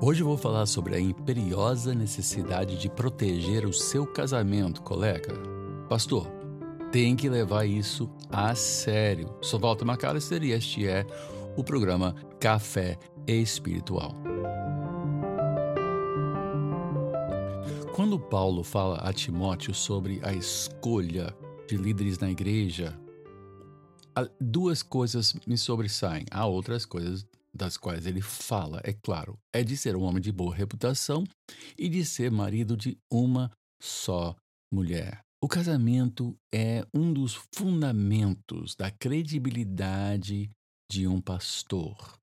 Hoje vou falar sobre a imperiosa necessidade de proteger o seu casamento, colega. Pastor, tem que levar isso a sério. Sou Walter McAllister e este é o programa Café Espiritual. Quando Paulo fala a Timóteo sobre a escolha de líderes na igreja, duas coisas me sobressaem. Há outras coisas das quais ele fala, é claro, é de ser um homem de boa reputação e de ser marido de uma só mulher. O casamento é um dos fundamentos da credibilidade de um pastor.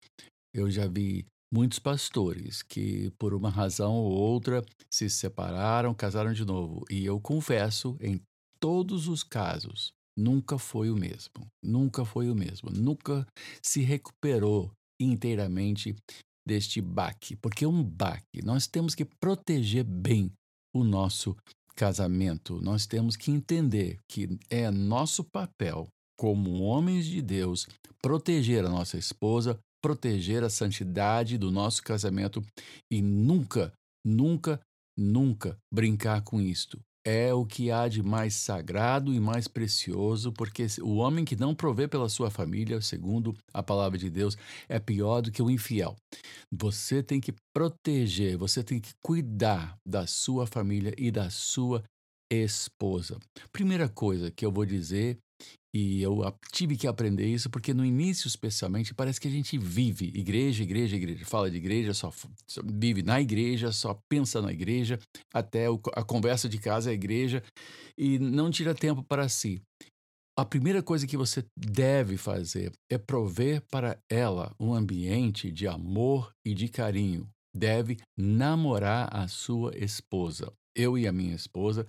Eu já vi muitos pastores que, por uma razão ou outra, se separaram, casaram de novo. E eu confesso, em todos os casos, nunca foi o mesmo. Nunca foi o mesmo. Nunca se recuperou inteiramente deste baque, porque é um baque. Nós temos que proteger bem o nosso casamento. Nós temos que entender que é nosso papel, como homens de Deus, proteger a nossa esposa, proteger a santidade do nosso casamento e nunca, nunca, nunca brincar com isto é o que há de mais sagrado e mais precioso, porque o homem que não provê pela sua família, segundo a palavra de Deus, é pior do que o infiel. Você tem que proteger, você tem que cuidar da sua família e da sua esposa. Primeira coisa que eu vou dizer e eu tive que aprender isso porque no início, especialmente, parece que a gente vive igreja, igreja, igreja. Fala de igreja, só, vive na igreja, só pensa na igreja, até a conversa de casa é igreja e não tira tempo para si. A primeira coisa que você deve fazer é prover para ela um ambiente de amor e de carinho. Deve namorar a sua esposa. Eu e a minha esposa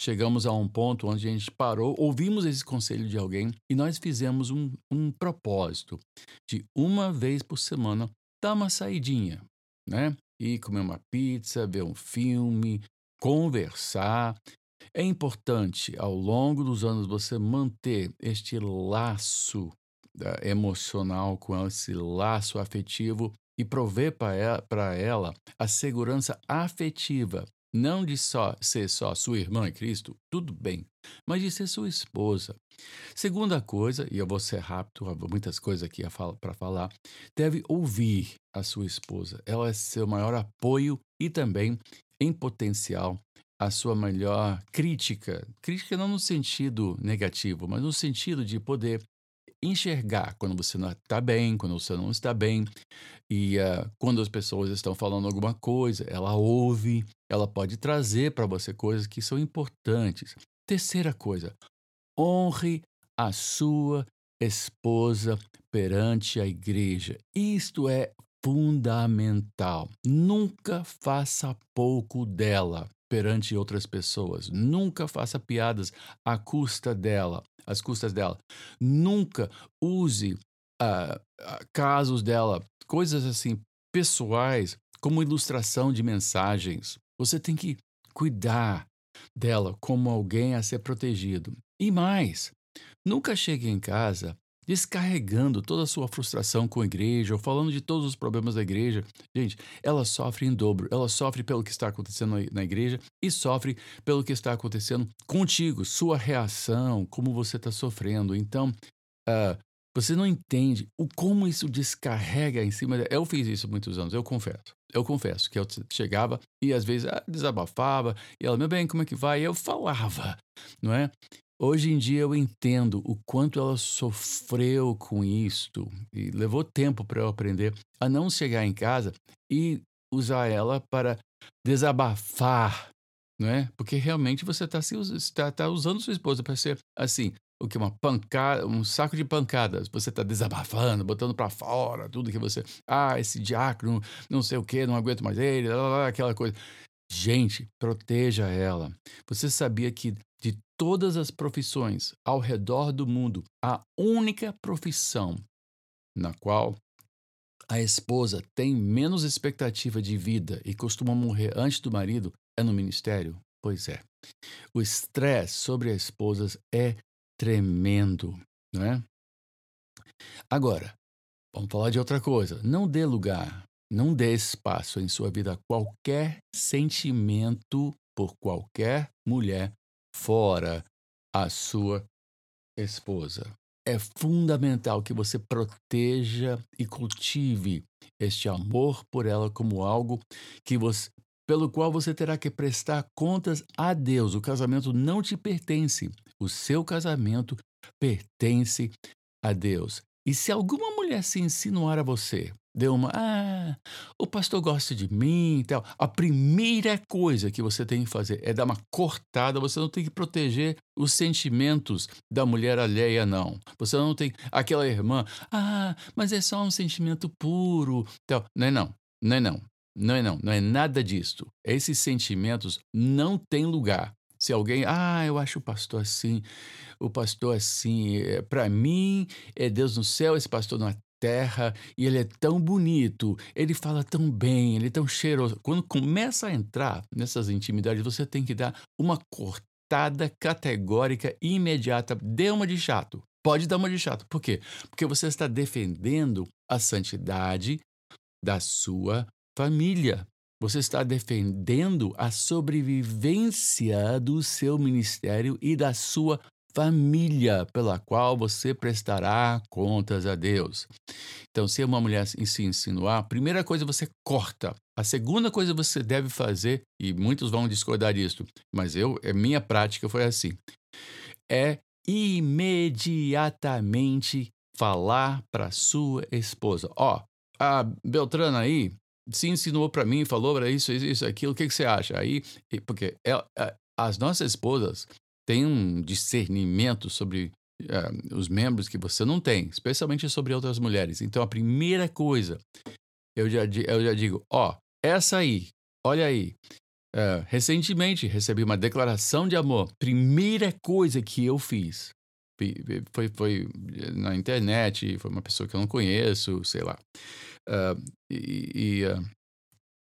chegamos a um ponto onde a gente parou, ouvimos esse conselho de alguém e nós fizemos um, um propósito de uma vez por semana dar uma saidinha, né? Ir comer uma pizza, ver um filme, conversar. É importante ao longo dos anos você manter este laço uh, emocional com ela, esse laço afetivo e prover para ela a segurança afetiva não de só ser só sua irmã em Cristo, tudo bem, mas de ser sua esposa. Segunda coisa, e eu vou ser rápido, há muitas coisas aqui para falar, deve ouvir a sua esposa. Ela é seu maior apoio e também, em potencial, a sua melhor crítica. Crítica não no sentido negativo, mas no sentido de poder enxergar quando você não está bem, quando você não está bem, e uh, quando as pessoas estão falando alguma coisa, ela ouve, ela pode trazer para você coisas que são importantes. Terceira coisa, honre a sua esposa perante a igreja. Isto é fundamental. Nunca faça pouco dela perante outras pessoas. Nunca faça piadas à custa dela, às custas dela. Nunca use uh, casos dela, coisas assim pessoais, como ilustração de mensagens. Você tem que cuidar dela como alguém a ser protegido. E mais, nunca chegue em casa descarregando toda a sua frustração com a igreja, ou falando de todos os problemas da igreja. Gente, ela sofre em dobro. Ela sofre pelo que está acontecendo na igreja e sofre pelo que está acontecendo contigo, sua reação, como você está sofrendo. Então, uh, você não entende o como isso descarrega em cima. De... Eu fiz isso muitos anos, eu confesso. Eu confesso que eu chegava e às vezes ah, desabafava, e ela, meu bem, como é que vai? E eu falava, não é? Hoje em dia eu entendo o quanto ela sofreu com isto e levou tempo para eu aprender a não chegar em casa e usar ela para desabafar, não é? Porque realmente você está tá, tá usando sua esposa para ser assim, o que uma pancada, um saco de pancadas. Você está desabafando, botando para fora tudo que você, ah, esse diácono, não sei o que, não aguento mais ele, lá, lá, aquela coisa. Gente, proteja ela. Você sabia que de todas as profissões ao redor do mundo, a única profissão na qual a esposa tem menos expectativa de vida e costuma morrer antes do marido é no ministério? Pois é. O estresse sobre as esposas é tremendo, não é? Agora, vamos falar de outra coisa. Não dê lugar não dê espaço em sua vida a qualquer sentimento por qualquer mulher fora a sua esposa. É fundamental que você proteja e cultive este amor por ela como algo que você, pelo qual você terá que prestar contas a Deus. O casamento não te pertence. O seu casamento pertence a Deus. E se alguma mulher se insinuar a você, deu uma, ah, o pastor gosta de mim e tal, a primeira coisa que você tem que fazer é dar uma cortada. Você não tem que proteger os sentimentos da mulher alheia, não. Você não tem aquela irmã, ah, mas é só um sentimento puro. Tal. Não é não, não é não. Não é não, não é nada disto. Esses sentimentos não têm lugar. Se alguém, ah, eu acho o pastor assim, o pastor assim, é, para mim é Deus no céu, esse pastor na terra, e ele é tão bonito, ele fala tão bem, ele é tão cheiroso. Quando começa a entrar nessas intimidades, você tem que dar uma cortada categórica imediata, dê uma de chato. Pode dar uma de chato. Por quê? Porque você está defendendo a santidade da sua família. Você está defendendo a sobrevivência do seu ministério e da sua família, pela qual você prestará contas a Deus. Então, se uma mulher se insinuar, a primeira coisa você corta. A segunda coisa você deve fazer, e muitos vão discordar disso, mas eu, a minha prática foi assim, é imediatamente falar para sua esposa: Ó, oh, a Beltrana aí se insinuou para mim, falou para isso, isso, aquilo, o que, que você acha? Aí, porque ela, as nossas esposas têm um discernimento sobre uh, os membros que você não tem, especialmente sobre outras mulheres. Então, a primeira coisa, eu já, eu já digo, ó, essa aí, olha aí, uh, recentemente recebi uma declaração de amor. Primeira coisa que eu fiz foi, foi na internet, foi uma pessoa que eu não conheço, sei lá. Uh, e, e uh,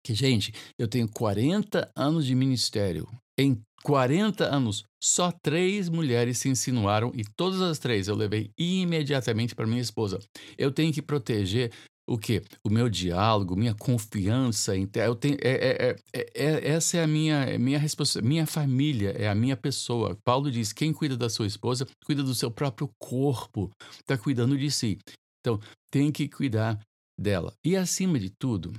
que, gente, eu tenho 40 anos de ministério. Em 40 anos, só três mulheres se insinuaram e todas as três eu levei imediatamente para minha esposa. Eu tenho que proteger o quê? O meu diálogo, minha confiança. Eu tenho, é, é, é, é essa é a minha, minha responsabilidade. Minha família é a minha pessoa. Paulo diz: quem cuida da sua esposa, cuida do seu próprio corpo, está cuidando de si. Então, tem que cuidar dela. E acima de tudo,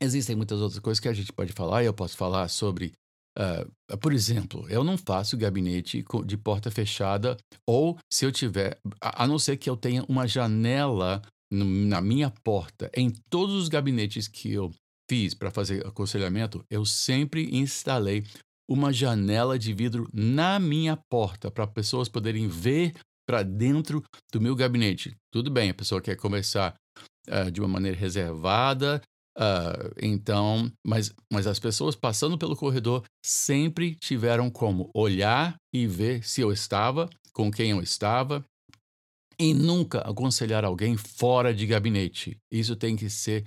existem muitas outras coisas que a gente pode falar, eu posso falar sobre. Uh, por exemplo, eu não faço gabinete de porta fechada, ou se eu tiver, a, não ser que eu tenha uma janela na minha porta. Em todos os gabinetes que eu fiz para fazer aconselhamento, eu sempre instalei uma janela de vidro na minha porta para pessoas poderem ver para dentro do meu gabinete. Tudo bem, a pessoa quer conversar uh, de uma maneira reservada. Uh, então, mas, mas as pessoas passando pelo corredor sempre tiveram como olhar e ver se eu estava, com quem eu estava, e nunca aconselhar alguém fora de gabinete. Isso tem que ser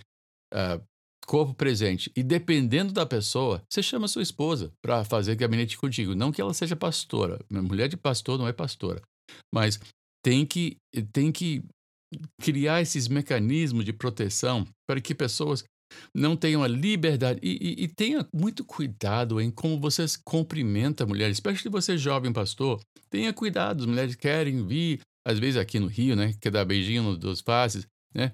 uh, corpo presente. E dependendo da pessoa, você chama sua esposa para fazer gabinete contigo. Não que ela seja pastora. Mulher de pastor não é pastora. Mas tem que, tem que criar esses mecanismos de proteção para que pessoas não tenham a liberdade e, e, e, tenha muito cuidado em como você cumprimenta a mulher, especialmente você jovem pastor, tenha cuidado, as mulheres querem vir, às vezes aqui no Rio, né, quer dar beijinho nos dois faces, né,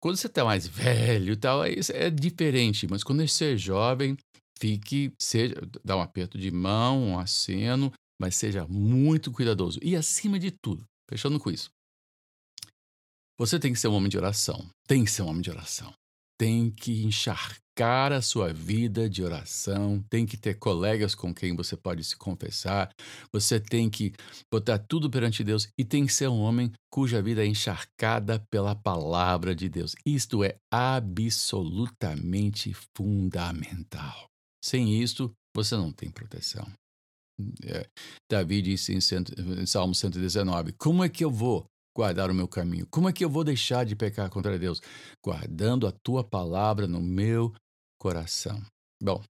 quando você está mais velho e tal, é, é diferente, mas quando você é jovem, fique, seja, dá um aperto de mão, um aceno, mas seja muito cuidadoso. E acima de tudo, fechando com isso, você tem que ser um homem de oração. Tem que ser um homem de oração. Tem que encharcar a sua vida de oração. Tem que ter colegas com quem você pode se confessar. Você tem que botar tudo perante Deus e tem que ser um homem cuja vida é encharcada pela palavra de Deus. Isto é absolutamente fundamental. Sem isto, você não tem proteção. É, Davi disse em, Salmo 119: Como é que eu vou guardar o meu caminho? Como é que eu vou deixar de pecar contra Deus? Guardando a tua palavra no meu coração. Bom,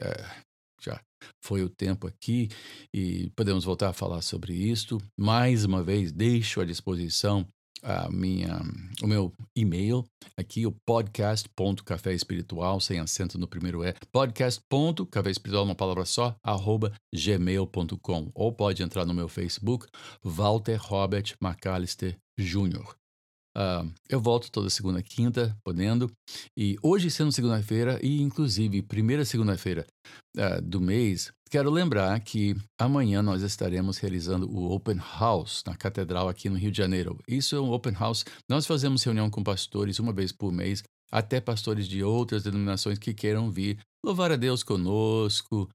é, já foi o tempo aqui e podemos voltar a falar sobre isto. Mais uma vez, deixo à disposição a minha, o meu e-mail aqui, o podcast.café espiritual, sem acento no primeiro é, podcast.café espiritual, uma palavra só, arroba gmail.com. Ou pode entrar no meu Facebook, Walter Robert McAllister Jr. Uh, eu volto toda segunda e quinta, podendo. E hoje, sendo segunda-feira, e inclusive primeira segunda-feira uh, do mês, quero lembrar que amanhã nós estaremos realizando o Open House na Catedral aqui no Rio de Janeiro. Isso é um Open House. Nós fazemos reunião com pastores uma vez por mês, até pastores de outras denominações que queiram vir louvar a Deus conosco.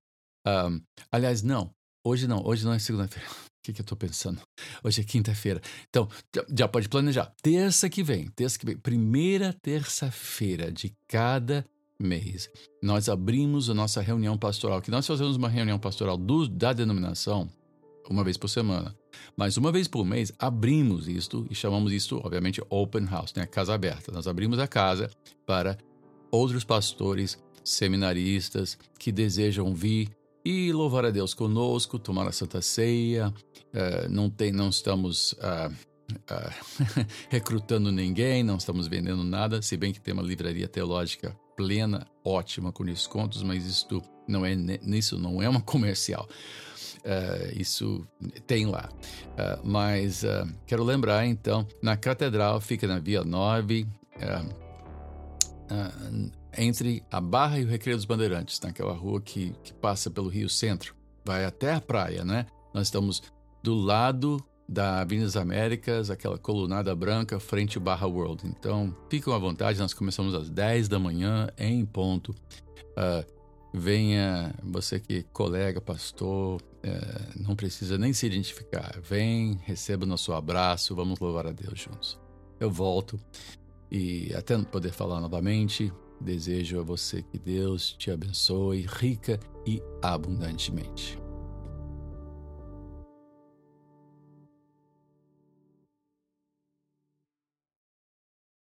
Uh, aliás, não, hoje não, hoje não é segunda-feira que, que eu estou pensando? Hoje é quinta-feira. Então, já pode planejar. Terça que vem, terça que vem, primeira terça-feira de cada mês, nós abrimos a nossa reunião pastoral, que nós fazemos uma reunião pastoral do, da denominação uma vez por semana. Mas uma vez por mês abrimos isto e chamamos isto, obviamente, open house, né? casa aberta. Nós abrimos a casa para outros pastores, seminaristas que desejam vir e louvar a Deus conosco, tomar a Santa Ceia. Uh, não, tem, não estamos uh, uh, recrutando ninguém, não estamos vendendo nada, se bem que tem uma livraria teológica plena, ótima, com descontos, mas isto não é, nisso não é uma comercial. isso tem lá. mas quero lembrar, então, na Catedral, fica na Via 9, entre a Barra e o Recreio dos Bandeirantes, naquela rua que, que passa pelo Rio Centro, vai até a praia, né? Nós estamos do lado da Avenida das Américas, aquela colunada branca, frente Barra World. Então, fiquem à vontade, nós começamos às 10 da manhã, em ponto. Uh, venha, você que é colega, pastor, uh, não precisa nem se identificar. Vem, receba nosso abraço, vamos louvar a Deus juntos. Eu volto e até poder falar novamente, Desejo a você que Deus te abençoe rica e abundantemente.